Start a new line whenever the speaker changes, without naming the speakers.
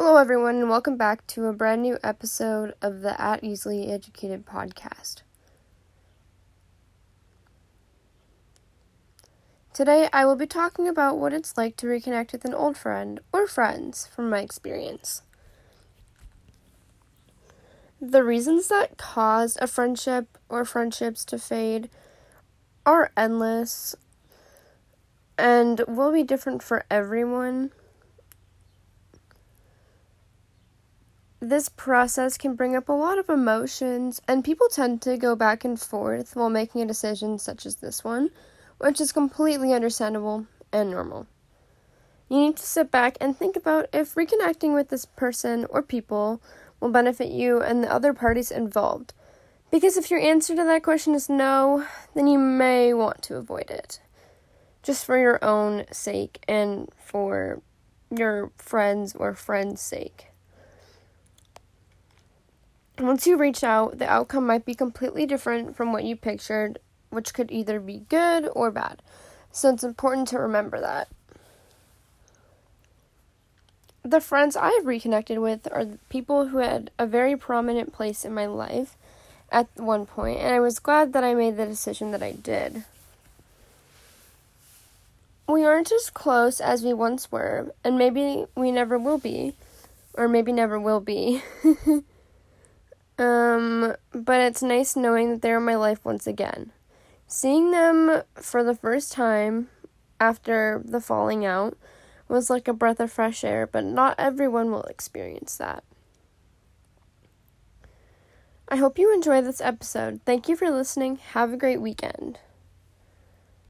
Hello, everyone, and welcome back to a brand new episode of the At Easily Educated podcast. Today, I will be talking about what it's like to reconnect with an old friend or friends from my experience. The reasons that caused a friendship or friendships to fade are endless and will be different for everyone. This process can bring up a lot of emotions, and people tend to go back and forth while making a decision such as this one, which is completely understandable and normal. You need to sit back and think about if reconnecting with this person or people will benefit you and the other parties involved. Because if your answer to that question is no, then you may want to avoid it. Just for your own sake and for your friends or friends' sake. Once you reach out, the outcome might be completely different from what you pictured, which could either be good or bad. So it's important to remember that. The friends I have reconnected with are people who had a very prominent place in my life at one point, and I was glad that I made the decision that I did. We aren't as close as we once were, and maybe we never will be, or maybe never will be. um, but it's nice knowing that they're in my life once again. Seeing them for the first time after the falling out was like a breath of fresh air, but not everyone will experience that. I hope you enjoy this episode. Thank you for listening. Have a great weekend.